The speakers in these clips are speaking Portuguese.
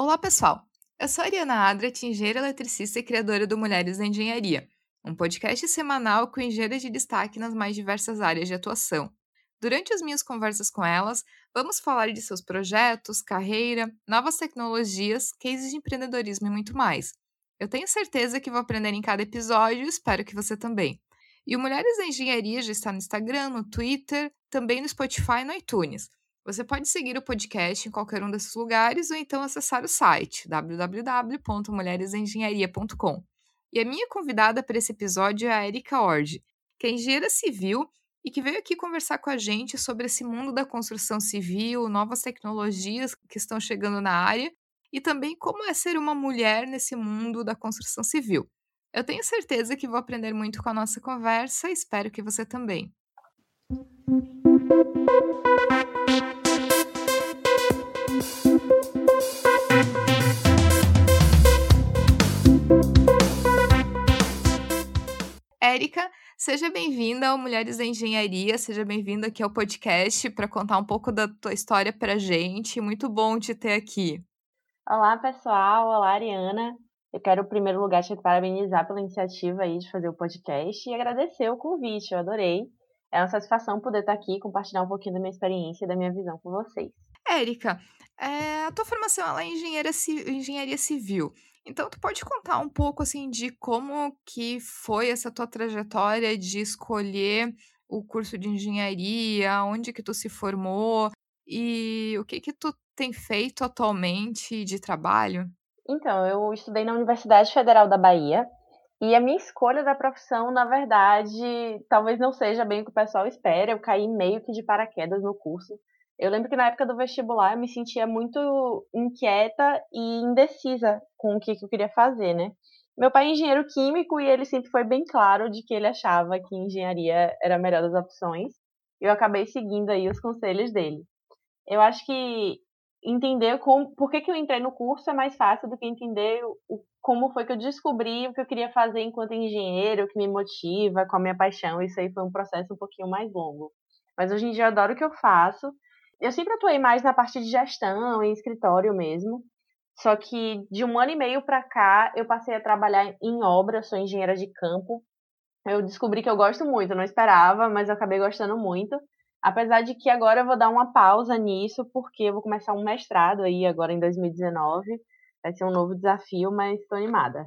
Olá, pessoal! Eu sou a Ariana Adra, engenheira eletricista e criadora do Mulheres na Engenharia, um podcast semanal com engenheiras de destaque nas mais diversas áreas de atuação. Durante as minhas conversas com elas, vamos falar de seus projetos, carreira, novas tecnologias, cases de empreendedorismo e muito mais. Eu tenho certeza que vou aprender em cada episódio e espero que você também. E o Mulheres na Engenharia já está no Instagram, no Twitter, também no Spotify e no iTunes. Você pode seguir o podcast em qualquer um desses lugares ou então acessar o site www.mulheresengenharia.com. E a minha convidada para esse episódio é a Erika Ord, que é engenheira civil e que veio aqui conversar com a gente sobre esse mundo da construção civil, novas tecnologias que estão chegando na área e também como é ser uma mulher nesse mundo da construção civil. Eu tenho certeza que vou aprender muito com a nossa conversa e espero que você também. Érica, seja bem-vinda ao Mulheres da Engenharia, seja bem-vinda aqui ao podcast para contar um pouco da tua história para a gente. Muito bom te ter aqui. Olá, pessoal. Olá, Ariana. Eu quero, em primeiro lugar, te parabenizar pela iniciativa aí de fazer o podcast e agradecer o convite. Eu adorei. É uma satisfação poder estar aqui e compartilhar um pouquinho da minha experiência e da minha visão com vocês. Érica, é, a tua formação é em engenharia civil. Então, tu pode contar um pouco, assim, de como que foi essa tua trajetória de escolher o curso de engenharia, onde que tu se formou e o que que tu tem feito atualmente de trabalho? Então, eu estudei na Universidade Federal da Bahia e a minha escolha da profissão, na verdade, talvez não seja bem o que o pessoal espera. Eu caí meio que de paraquedas no curso. Eu lembro que na época do vestibular eu me sentia muito inquieta e indecisa com o que, que eu queria fazer, né? Meu pai é engenheiro químico e ele sempre foi bem claro de que ele achava que engenharia era a melhor das opções. Eu acabei seguindo aí os conselhos dele. Eu acho que entender como, por que, que eu entrei no curso é mais fácil do que entender o, como foi que eu descobri o que eu queria fazer enquanto engenheiro, o que me motiva, qual a minha paixão. Isso aí foi um processo um pouquinho mais longo. Mas hoje em dia eu adoro o que eu faço eu sempre atuei mais na parte de gestão, em escritório mesmo. Só que de um ano e meio para cá, eu passei a trabalhar em obra, sou engenheira de campo. Eu descobri que eu gosto muito, não esperava, mas eu acabei gostando muito. Apesar de que agora eu vou dar uma pausa nisso, porque eu vou começar um mestrado aí agora em 2019. Vai ser um novo desafio, mas estou animada.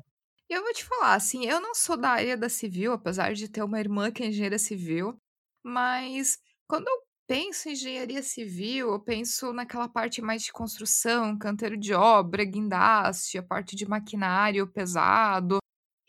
Eu vou te falar, assim, eu não sou da área da civil, apesar de ter uma irmã que é engenheira civil, mas quando eu penso em engenharia civil, eu penso naquela parte mais de construção, canteiro de obra, guindaste, a parte de maquinário pesado.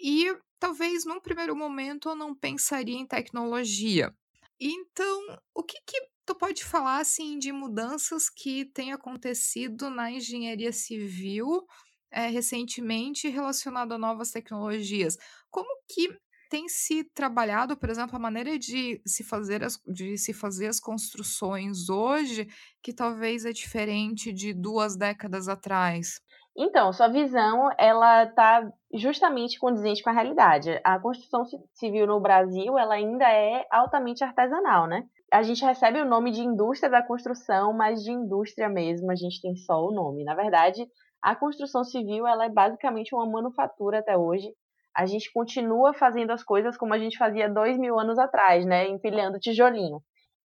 E talvez num primeiro momento eu não pensaria em tecnologia. Então, o que, que tu pode falar assim de mudanças que têm acontecido na engenharia civil é, recentemente relacionado a novas tecnologias? Como que tem se trabalhado, por exemplo, a maneira de se fazer as, de se fazer as construções hoje, que talvez é diferente de duas décadas atrás? Então, sua visão, ela está justamente condizente com a realidade. A construção civil no Brasil, ela ainda é altamente artesanal, né? A gente recebe o nome de indústria da construção, mas de indústria mesmo a gente tem só o nome. Na verdade, a construção civil, ela é basicamente uma manufatura até hoje a gente continua fazendo as coisas como a gente fazia dois mil anos atrás, né? Empilhando tijolinho.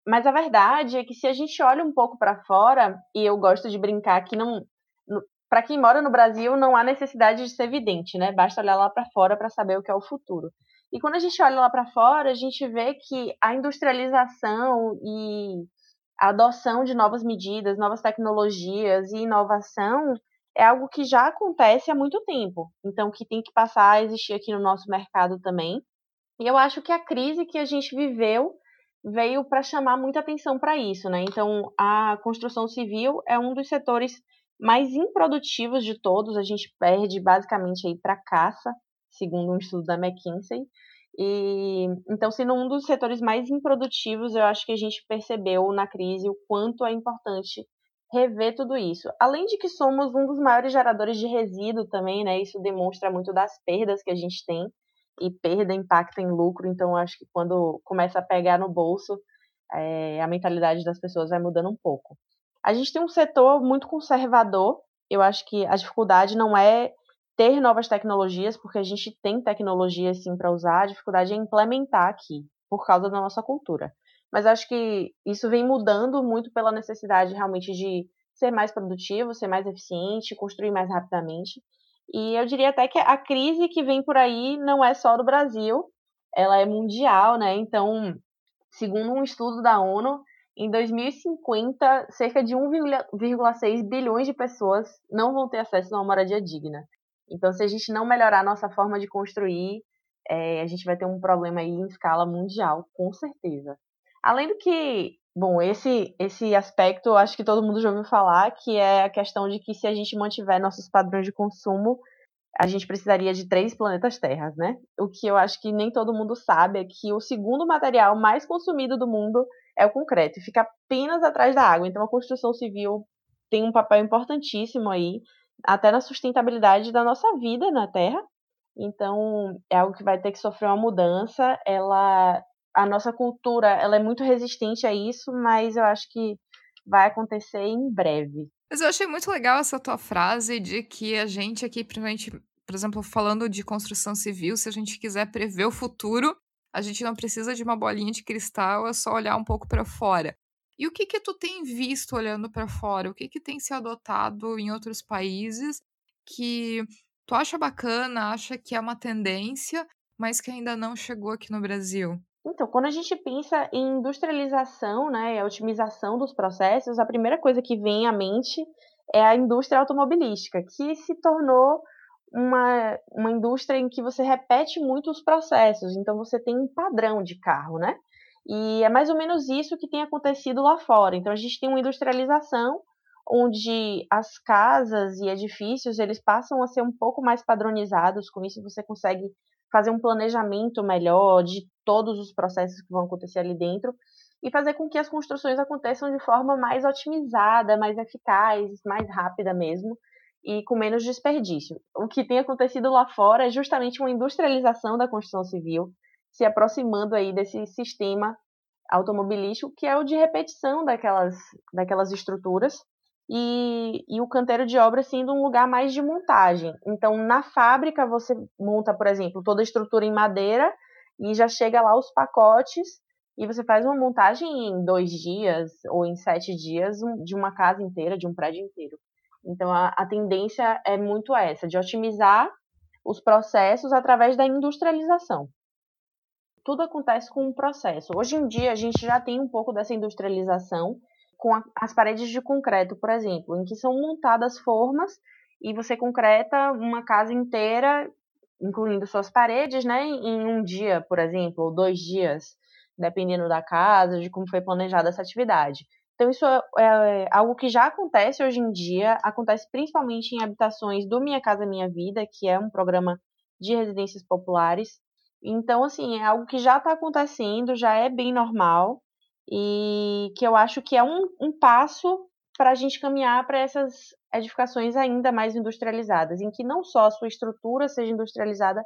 Mas a verdade é que se a gente olha um pouco para fora, e eu gosto de brincar que não. Para quem mora no Brasil, não há necessidade de ser evidente, né? Basta olhar lá para fora para saber o que é o futuro. E quando a gente olha lá para fora, a gente vê que a industrialização e a adoção de novas medidas, novas tecnologias e inovação é algo que já acontece há muito tempo, então que tem que passar a existir aqui no nosso mercado também. E eu acho que a crise que a gente viveu veio para chamar muita atenção para isso, né? Então, a construção civil é um dos setores mais improdutivos de todos, a gente perde basicamente aí para caça, segundo um estudo da McKinsey. E então, sendo um dos setores mais improdutivos, eu acho que a gente percebeu na crise o quanto é importante rever tudo isso. Além de que somos um dos maiores geradores de resíduo também, né? Isso demonstra muito das perdas que a gente tem e perda impacta em lucro. Então, acho que quando começa a pegar no bolso, é, a mentalidade das pessoas vai mudando um pouco. A gente tem um setor muito conservador eu acho que a dificuldade não é ter novas tecnologias, porque a gente tem tecnologia sim para usar, a dificuldade é implementar aqui, por causa da nossa cultura. Mas acho que isso vem mudando muito pela necessidade realmente de ser mais produtivo, ser mais eficiente, construir mais rapidamente. E eu diria até que a crise que vem por aí não é só do Brasil, ela é mundial, né? Então, segundo um estudo da ONU, em 2050, cerca de 1,6 bilhões de pessoas não vão ter acesso a uma moradia digna. Então, se a gente não melhorar a nossa forma de construir, é, a gente vai ter um problema aí em escala mundial, com certeza. Além do que, bom, esse, esse aspecto eu acho que todo mundo já ouviu falar, que é a questão de que se a gente mantiver nossos padrões de consumo, a gente precisaria de três planetas Terras, né? O que eu acho que nem todo mundo sabe é que o segundo material mais consumido do mundo é o concreto e fica apenas atrás da água. Então a construção civil tem um papel importantíssimo aí, até na sustentabilidade da nossa vida na Terra. Então é algo que vai ter que sofrer uma mudança. Ela, a nossa cultura, ela é muito resistente a isso, mas eu acho que vai acontecer em breve. Mas eu achei muito legal essa tua frase de que a gente aqui, principalmente, por exemplo, falando de construção civil, se a gente quiser prever o futuro, a gente não precisa de uma bolinha de cristal, é só olhar um pouco para fora. E o que que tu tem visto olhando para fora? O que que tem se adotado em outros países que tu acha bacana, acha que é uma tendência, mas que ainda não chegou aqui no Brasil? Então, quando a gente pensa em industrialização, né, otimização dos processos, a primeira coisa que vem à mente é a indústria automobilística, que se tornou uma, uma indústria em que você repete muito os processos, então você tem um padrão de carro, né? E é mais ou menos isso que tem acontecido lá fora. Então a gente tem uma industrialização onde as casas e edifícios eles passam a ser um pouco mais padronizados, com isso você consegue fazer um planejamento melhor de todos os processos que vão acontecer ali dentro e fazer com que as construções aconteçam de forma mais otimizada, mais eficaz, mais rápida mesmo e com menos desperdício. O que tem acontecido lá fora é justamente uma industrialização da construção civil, se aproximando aí desse sistema automobilístico que é o de repetição daquelas, daquelas estruturas e, e o canteiro de obra sendo um lugar mais de montagem. Então, na fábrica, você monta, por exemplo, toda a estrutura em madeira e já chega lá os pacotes e você faz uma montagem em dois dias ou em sete dias de uma casa inteira, de um prédio inteiro. Então, a, a tendência é muito essa, de otimizar os processos através da industrialização. Tudo acontece com um processo. Hoje em dia, a gente já tem um pouco dessa industrialização, com a, as paredes de concreto, por exemplo, em que são montadas formas e você concreta uma casa inteira, incluindo suas paredes, né, em um dia, por exemplo, ou dois dias, dependendo da casa, de como foi planejada essa atividade. Então, isso é, é algo que já acontece hoje em dia, acontece principalmente em habitações do Minha Casa Minha Vida, que é um programa de residências populares. Então, assim, é algo que já está acontecendo, já é bem normal e que eu acho que é um, um passo para a gente caminhar para essas edificações ainda mais industrializadas, em que não só a sua estrutura seja industrializada,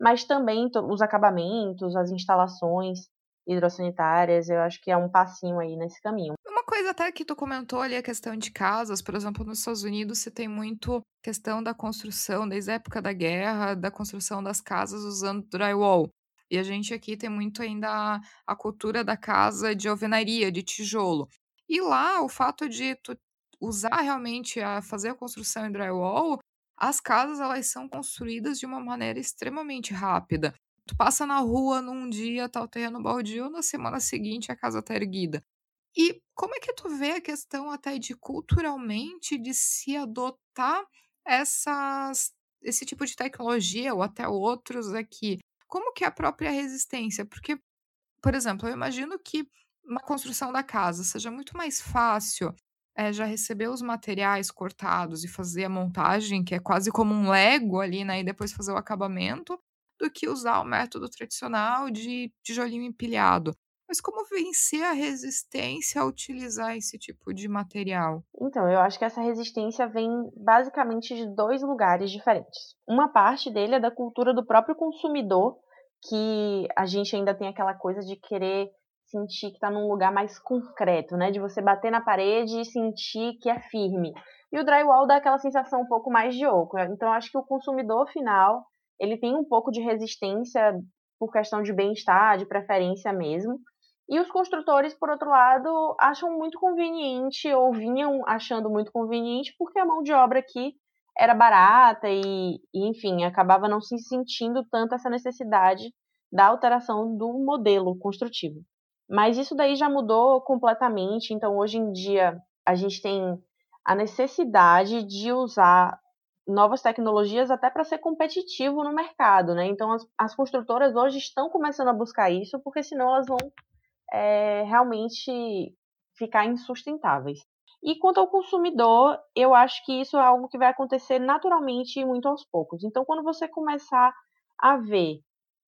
mas também os acabamentos, as instalações hidrossanitárias, eu acho que é um passinho aí nesse caminho. Uma coisa até que tu comentou ali, a questão de casas, por exemplo, nos Estados Unidos se tem muito questão da construção, desde a época da guerra, da construção das casas usando drywall. E a gente aqui tem muito ainda a, a cultura da casa de alvenaria, de tijolo. E lá, o fato de tu usar realmente a fazer a construção em drywall, as casas elas são construídas de uma maneira extremamente rápida. Tu passa na rua num dia, tá o terreno baldio, na semana seguinte a casa tá erguida. E como é que tu vê a questão até de culturalmente de se adotar essas, esse tipo de tecnologia ou até outros aqui? Como que é a própria resistência? Porque, por exemplo, eu imagino que uma construção da casa seja muito mais fácil é, já receber os materiais cortados e fazer a montagem, que é quase como um Lego ali, né? E depois fazer o acabamento, do que usar o método tradicional de tijolinho empilhado. Mas como vencer a resistência a utilizar esse tipo de material? Então, eu acho que essa resistência vem basicamente de dois lugares diferentes. Uma parte dele é da cultura do próprio consumidor que a gente ainda tem aquela coisa de querer sentir que está num lugar mais concreto, né? De você bater na parede e sentir que é firme. E o drywall dá aquela sensação um pouco mais de oco. Então, acho que o consumidor final, ele tem um pouco de resistência por questão de bem-estar, de preferência mesmo. E os construtores, por outro lado, acham muito conveniente, ou vinham achando muito conveniente, porque a mão de obra aqui era barata e, e, enfim, acabava não se sentindo tanto essa necessidade da alteração do modelo construtivo. Mas isso daí já mudou completamente, então hoje em dia a gente tem a necessidade de usar novas tecnologias até para ser competitivo no mercado, né? Então as, as, construtoras hoje estão começando a buscar isso, porque senão elas vão é, realmente ficar insustentáveis. E quanto ao consumidor, eu acho que isso é algo que vai acontecer naturalmente e muito aos poucos. Então, quando você começar a ver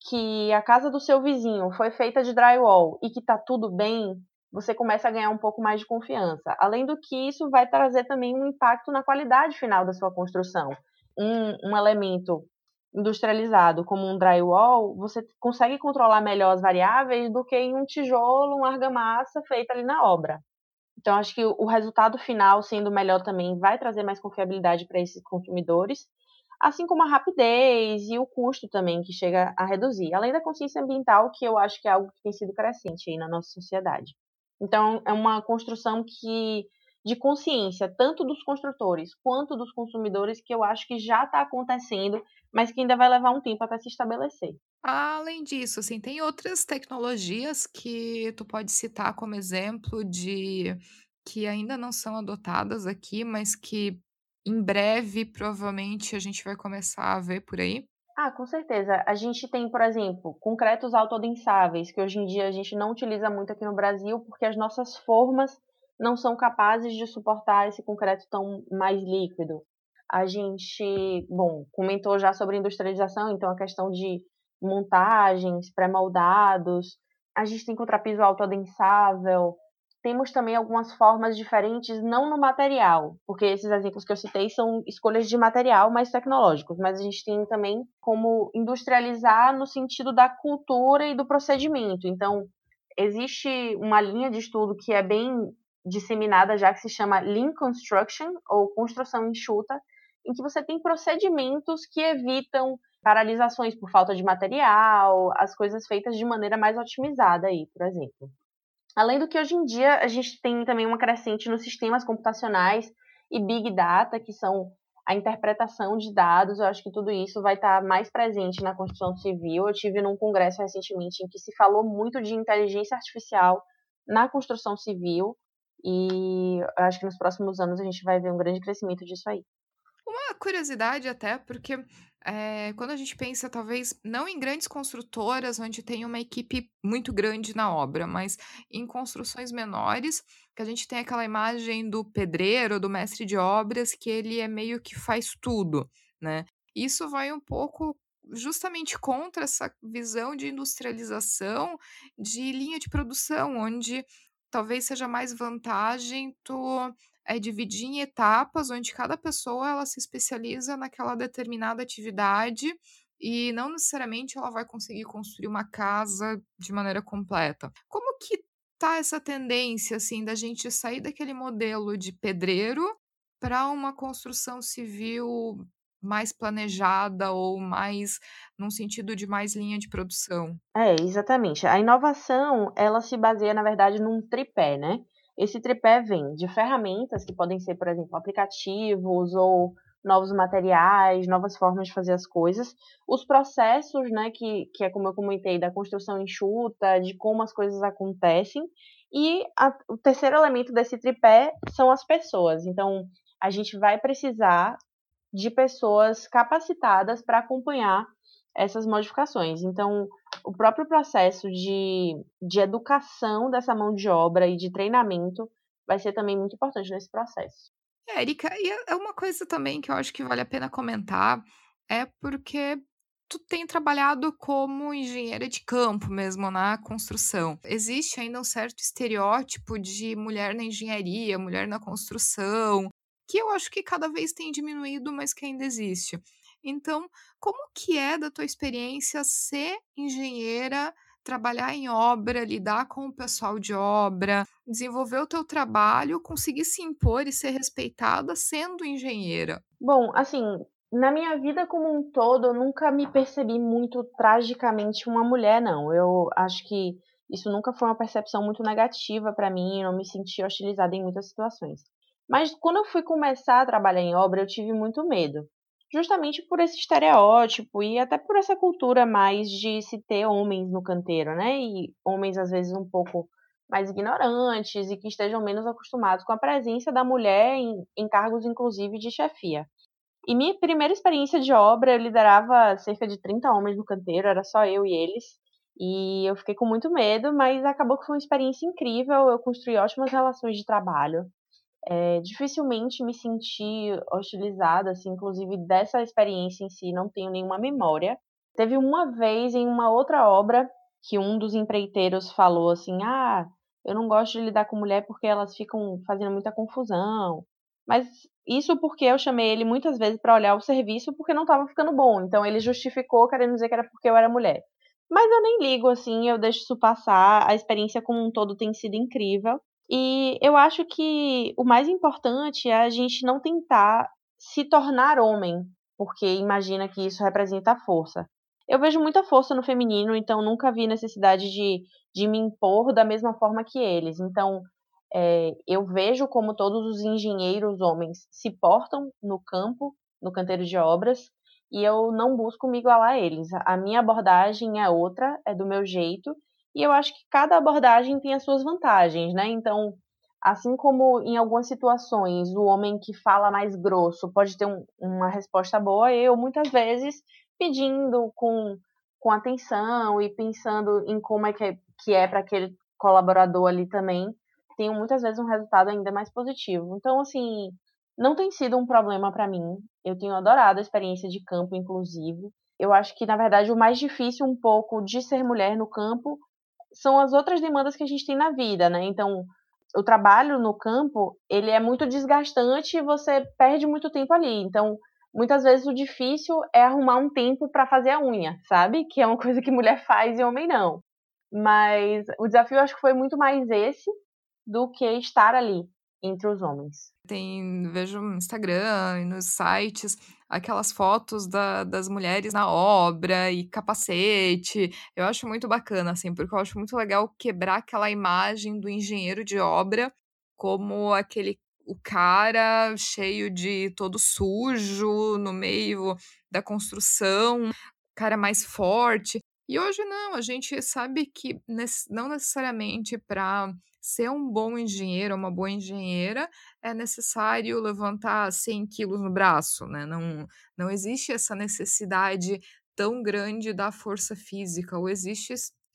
que a casa do seu vizinho foi feita de drywall e que está tudo bem, você começa a ganhar um pouco mais de confiança. Além do que isso vai trazer também um impacto na qualidade final da sua construção. Um, um elemento industrializado como um drywall, você consegue controlar melhor as variáveis do que em um tijolo, uma argamassa feita ali na obra. Então, acho que o resultado final, sendo melhor também, vai trazer mais confiabilidade para esses consumidores, assim como a rapidez e o custo também, que chega a reduzir. Além da consciência ambiental, que eu acho que é algo que tem sido crescente aí na nossa sociedade. Então, é uma construção que de consciência, tanto dos construtores quanto dos consumidores, que eu acho que já está acontecendo, mas que ainda vai levar um tempo até se estabelecer. Além disso, assim, tem outras tecnologias que tu pode citar como exemplo de que ainda não são adotadas aqui, mas que em breve provavelmente a gente vai começar a ver por aí? Ah, com certeza. A gente tem, por exemplo, concretos autodensáveis, que hoje em dia a gente não utiliza muito aqui no Brasil, porque as nossas formas não são capazes de suportar esse concreto tão mais líquido. A gente, bom, comentou já sobre industrialização, então a questão de montagens, pré-moldados. A gente tem contrapiso autoadensável. Temos também algumas formas diferentes, não no material, porque esses exemplos que eu citei são escolhas de material mais tecnológicos, mas a gente tem também como industrializar no sentido da cultura e do procedimento. Então, existe uma linha de estudo que é bem disseminada já que se chama Lean Construction ou construção enxuta, em que você tem procedimentos que evitam paralisações por falta de material, as coisas feitas de maneira mais otimizada aí, por exemplo. Além do que hoje em dia a gente tem também uma crescente nos sistemas computacionais e big data, que são a interpretação de dados, eu acho que tudo isso vai estar mais presente na construção civil. Eu tive num congresso recentemente em que se falou muito de inteligência artificial na construção civil e acho que nos próximos anos a gente vai ver um grande crescimento disso aí. Uma curiosidade até, porque é, quando a gente pensa, talvez, não em grandes construtoras, onde tem uma equipe muito grande na obra, mas em construções menores, que a gente tem aquela imagem do pedreiro, do mestre de obras, que ele é meio que faz tudo, né? Isso vai um pouco justamente contra essa visão de industrialização de linha de produção, onde talvez seja mais vantagem tu é dividir em etapas, onde cada pessoa ela se especializa naquela determinada atividade e não necessariamente ela vai conseguir construir uma casa de maneira completa. Como que tá essa tendência assim da gente sair daquele modelo de pedreiro para uma construção civil mais planejada ou mais num sentido de mais linha de produção? É, exatamente. A inovação, ela se baseia na verdade num tripé, né? Esse tripé vem de ferramentas que podem ser, por exemplo, aplicativos ou novos materiais, novas formas de fazer as coisas, os processos, né, que, que é como eu comentei, da construção enxuta, de como as coisas acontecem, e a, o terceiro elemento desse tripé são as pessoas. Então, a gente vai precisar de pessoas capacitadas para acompanhar essas modificações. Então, o próprio processo de, de educação dessa mão de obra e de treinamento vai ser também muito importante nesse processo. É, Erika, e é, é uma coisa também que eu acho que vale a pena comentar, é porque tu tem trabalhado como engenheira de campo mesmo na construção. Existe ainda um certo estereótipo de mulher na engenharia, mulher na construção, que eu acho que cada vez tem diminuído, mas que ainda existe. Então, como que é da tua experiência ser engenheira trabalhar em obra, lidar com o pessoal de obra, desenvolver o teu trabalho, conseguir se impor e ser respeitada sendo engenheira? Bom, assim, na minha vida como um todo, eu nunca me percebi muito tragicamente uma mulher, não. Eu acho que isso nunca foi uma percepção muito negativa para mim, eu não me senti hostilizada em muitas situações. Mas quando eu fui começar a trabalhar em obra, eu tive muito medo justamente por esse estereótipo e até por essa cultura mais de se ter homens no canteiro, né? E homens às vezes um pouco mais ignorantes e que estejam menos acostumados com a presença da mulher em, em cargos, inclusive, de chefia. E minha primeira experiência de obra, eu liderava cerca de 30 homens no canteiro, era só eu e eles. E eu fiquei com muito medo, mas acabou que foi uma experiência incrível. Eu construí ótimas relações de trabalho é, dificilmente me senti hostilizada, assim, inclusive dessa experiência em si, não tenho nenhuma memória. Teve uma vez em uma outra obra que um dos empreiteiros falou assim: Ah, eu não gosto de lidar com mulher porque elas ficam fazendo muita confusão. Mas isso porque eu chamei ele muitas vezes para olhar o serviço porque não estava ficando bom. Então ele justificou querendo dizer que era porque eu era mulher. Mas eu nem ligo assim, eu deixo isso passar. A experiência como um todo tem sido incrível. E eu acho que o mais importante é a gente não tentar se tornar homem, porque imagina que isso representa força. Eu vejo muita força no feminino, então nunca vi necessidade de, de me impor da mesma forma que eles. Então, é, eu vejo como todos os engenheiros homens se portam no campo, no canteiro de obras, e eu não busco me igualar a eles. A minha abordagem é outra, é do meu jeito, e eu acho que cada abordagem tem as suas vantagens, né? Então, assim como em algumas situações o homem que fala mais grosso pode ter um, uma resposta boa, eu muitas vezes pedindo com, com atenção e pensando em como é que é, que é para aquele colaborador ali também, tenho muitas vezes um resultado ainda mais positivo. Então, assim, não tem sido um problema para mim. Eu tenho adorado a experiência de campo, inclusive. Eu acho que, na verdade, o mais difícil um pouco de ser mulher no campo são as outras demandas que a gente tem na vida, né? Então, o trabalho no campo, ele é muito desgastante e você perde muito tempo ali. Então, muitas vezes o difícil é arrumar um tempo para fazer a unha, sabe? Que é uma coisa que mulher faz e homem não. Mas o desafio acho que foi muito mais esse do que estar ali entre os homens. Tem, vejo no Instagram e nos sites aquelas fotos da, das mulheres na obra e capacete. Eu acho muito bacana, assim, porque eu acho muito legal quebrar aquela imagem do engenheiro de obra como aquele o cara cheio de todo sujo no meio da construção, cara mais forte. E hoje não, a gente sabe que não necessariamente para ser um bom engenheiro, uma boa engenheira, é necessário levantar 100 quilos no braço, né? Não, não existe essa necessidade tão grande da força física, ou, existe,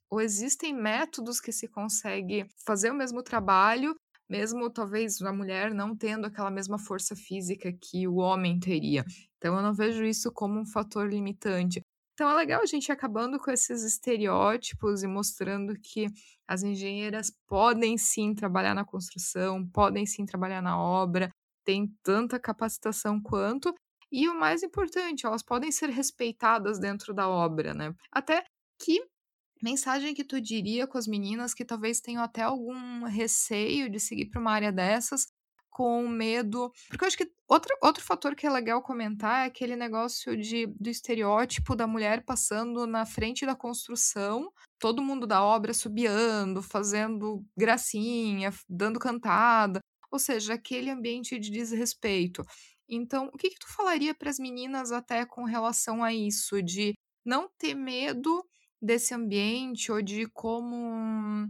ou existem métodos que se consegue fazer o mesmo trabalho, mesmo talvez a mulher não tendo aquela mesma força física que o homem teria. Então eu não vejo isso como um fator limitante. Então é legal a gente ir acabando com esses estereótipos e mostrando que as engenheiras podem sim trabalhar na construção, podem sim trabalhar na obra, têm tanta capacitação quanto. E o mais importante, elas podem ser respeitadas dentro da obra, né? Até que mensagem que tu diria com as meninas que talvez tenham até algum receio de seguir para uma área dessas, com medo. Porque eu acho que outro, outro fator que é legal comentar é aquele negócio de, do estereótipo da mulher passando na frente da construção, todo mundo da obra subiando, fazendo gracinha, dando cantada, ou seja, aquele ambiente de desrespeito. Então, o que, que tu falaria para as meninas até com relação a isso, de não ter medo desse ambiente ou de como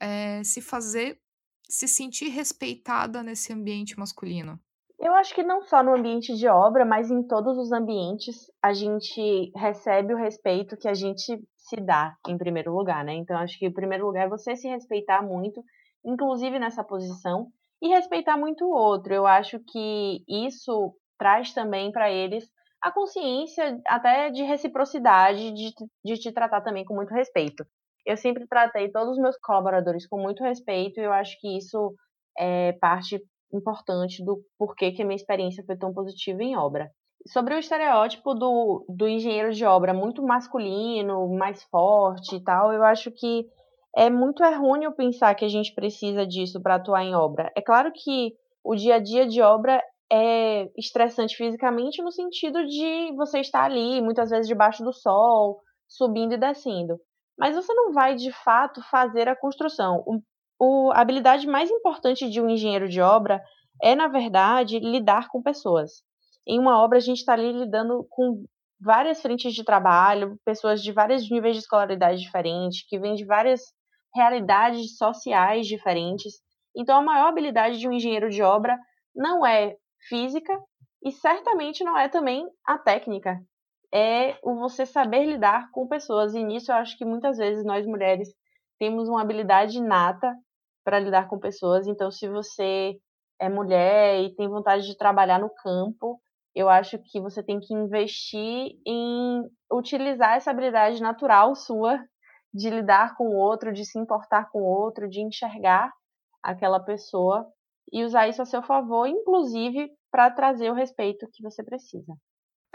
é, se fazer se sentir respeitada nesse ambiente masculino? Eu acho que não só no ambiente de obra, mas em todos os ambientes a gente recebe o respeito que a gente se dá em primeiro lugar, né? Então acho que o primeiro lugar é você se respeitar muito, inclusive nessa posição, e respeitar muito o outro. Eu acho que isso traz também para eles a consciência até de reciprocidade, de, de te tratar também com muito respeito eu sempre tratei todos os meus colaboradores com muito respeito e eu acho que isso é parte importante do porquê que a minha experiência foi tão positiva em obra. sobre o estereótipo do, do engenheiro de obra muito masculino, mais forte e tal, eu acho que é muito errôneo pensar que a gente precisa disso para atuar em obra. É claro que o dia a dia de obra é estressante fisicamente no sentido de você estar ali, muitas vezes debaixo do sol, subindo e descendo. Mas você não vai de fato fazer a construção. O, o, a habilidade mais importante de um engenheiro de obra é, na verdade, lidar com pessoas. Em uma obra, a gente está ali lidando com várias frentes de trabalho, pessoas de vários níveis de escolaridade diferentes, que vêm de várias realidades sociais diferentes. Então, a maior habilidade de um engenheiro de obra não é física e certamente não é também a técnica. É o você saber lidar com pessoas. E nisso eu acho que muitas vezes nós mulheres temos uma habilidade inata para lidar com pessoas. Então, se você é mulher e tem vontade de trabalhar no campo, eu acho que você tem que investir em utilizar essa habilidade natural sua de lidar com o outro, de se importar com o outro, de enxergar aquela pessoa e usar isso a seu favor, inclusive para trazer o respeito que você precisa.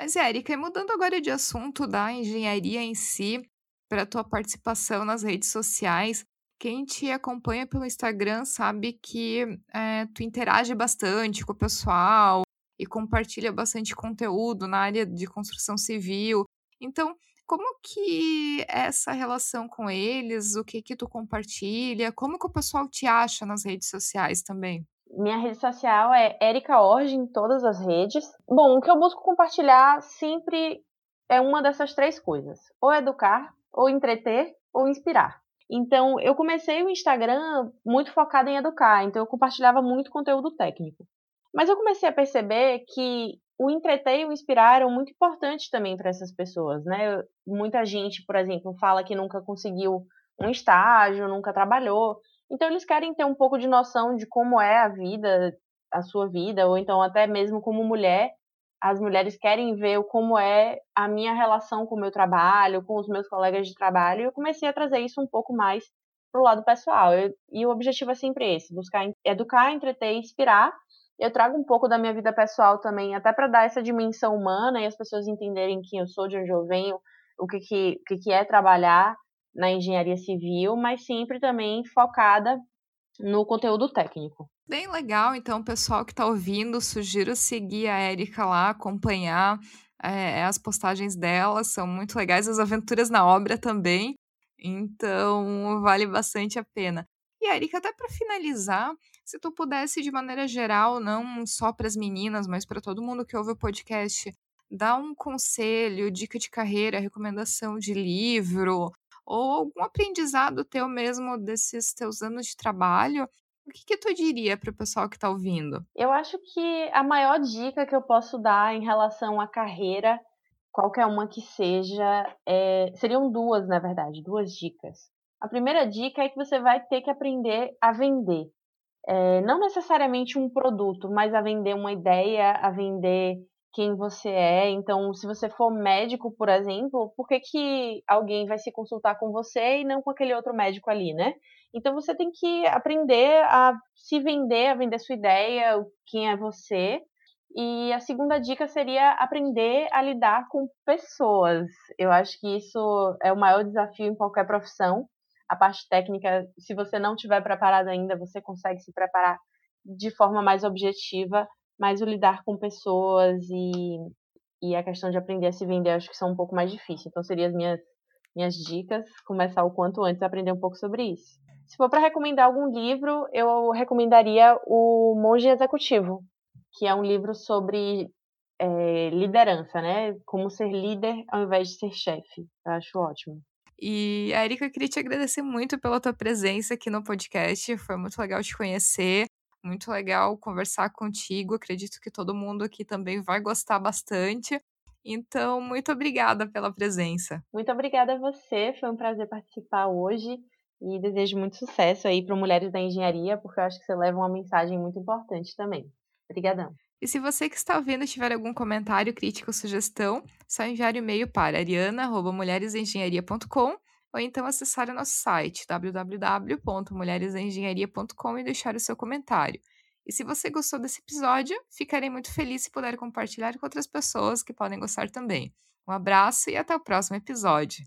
Mas, Érica, mudando agora de assunto da engenharia em si, para a tua participação nas redes sociais, quem te acompanha pelo Instagram sabe que é, tu interage bastante com o pessoal e compartilha bastante conteúdo na área de construção civil. Então, como que é essa relação com eles? O que que tu compartilha? Como que o pessoal te acha nas redes sociais também? Minha rede social é Erika Orge em todas as redes. Bom, o que eu busco compartilhar sempre é uma dessas três coisas: ou educar, ou entreter, ou inspirar. Então, eu comecei o Instagram muito focada em educar, então eu compartilhava muito conteúdo técnico. Mas eu comecei a perceber que o entreter e o inspirar eram muito importantes também para essas pessoas, né? Muita gente, por exemplo, fala que nunca conseguiu um estágio, nunca trabalhou. Então eles querem ter um pouco de noção de como é a vida, a sua vida, ou então até mesmo como mulher, as mulheres querem ver como é a minha relação com o meu trabalho, com os meus colegas de trabalho, e eu comecei a trazer isso um pouco mais para o lado pessoal. Eu, e o objetivo é sempre esse: buscar educar, entreter e inspirar eu trago um pouco da minha vida pessoal também, até para dar essa dimensão humana e as pessoas entenderem quem eu sou, de onde eu venho, o que, que, o que, que é trabalhar na engenharia civil, mas sempre também focada no conteúdo técnico. Bem legal, então, pessoal que está ouvindo, sugiro seguir a Erika lá, acompanhar é, as postagens dela, são muito legais, as aventuras na obra também, então vale bastante a pena. E Erika, até para finalizar, se tu pudesse, de maneira geral, não só para as meninas, mas para todo mundo que ouve o podcast, dar um conselho, dica de carreira, recomendação de livro, ou algum aprendizado teu mesmo desses teus anos de trabalho, o que, que tu diria para o pessoal que está ouvindo? Eu acho que a maior dica que eu posso dar em relação à carreira, qualquer uma que seja, é... seriam duas, na verdade, duas dicas. A primeira dica é que você vai ter que aprender a vender. É, não necessariamente um produto, mas a vender uma ideia, a vender quem você é. Então, se você for médico, por exemplo, por que, que alguém vai se consultar com você e não com aquele outro médico ali, né? Então, você tem que aprender a se vender, a vender sua ideia, quem é você. E a segunda dica seria aprender a lidar com pessoas. Eu acho que isso é o maior desafio em qualquer profissão a parte técnica, se você não tiver preparado ainda, você consegue se preparar de forma mais objetiva, mas o lidar com pessoas e, e a questão de aprender a se vender, acho que são um pouco mais difíceis. Então, seriam as minhas, minhas dicas, começar o quanto antes a aprender um pouco sobre isso. Se for para recomendar algum livro, eu recomendaria o Monge Executivo, que é um livro sobre é, liderança, né? Como ser líder ao invés de ser chefe. Eu acho ótimo. E, Erika, eu queria te agradecer muito pela tua presença aqui no podcast. Foi muito legal te conhecer, muito legal conversar contigo. Acredito que todo mundo aqui também vai gostar bastante. Então, muito obrigada pela presença. Muito obrigada a você. Foi um prazer participar hoje e desejo muito sucesso aí para Mulheres da Engenharia, porque eu acho que você leva uma mensagem muito importante também. Obrigadão. E se você que está ouvindo tiver algum comentário, crítica ou sugestão, só enviar o um e-mail para ariana.mulheresengenharia.com ou então acessar o nosso site www.mulheresengenharia.com e deixar o seu comentário. E se você gostou desse episódio, ficarei muito feliz se puder compartilhar com outras pessoas que podem gostar também. Um abraço e até o próximo episódio.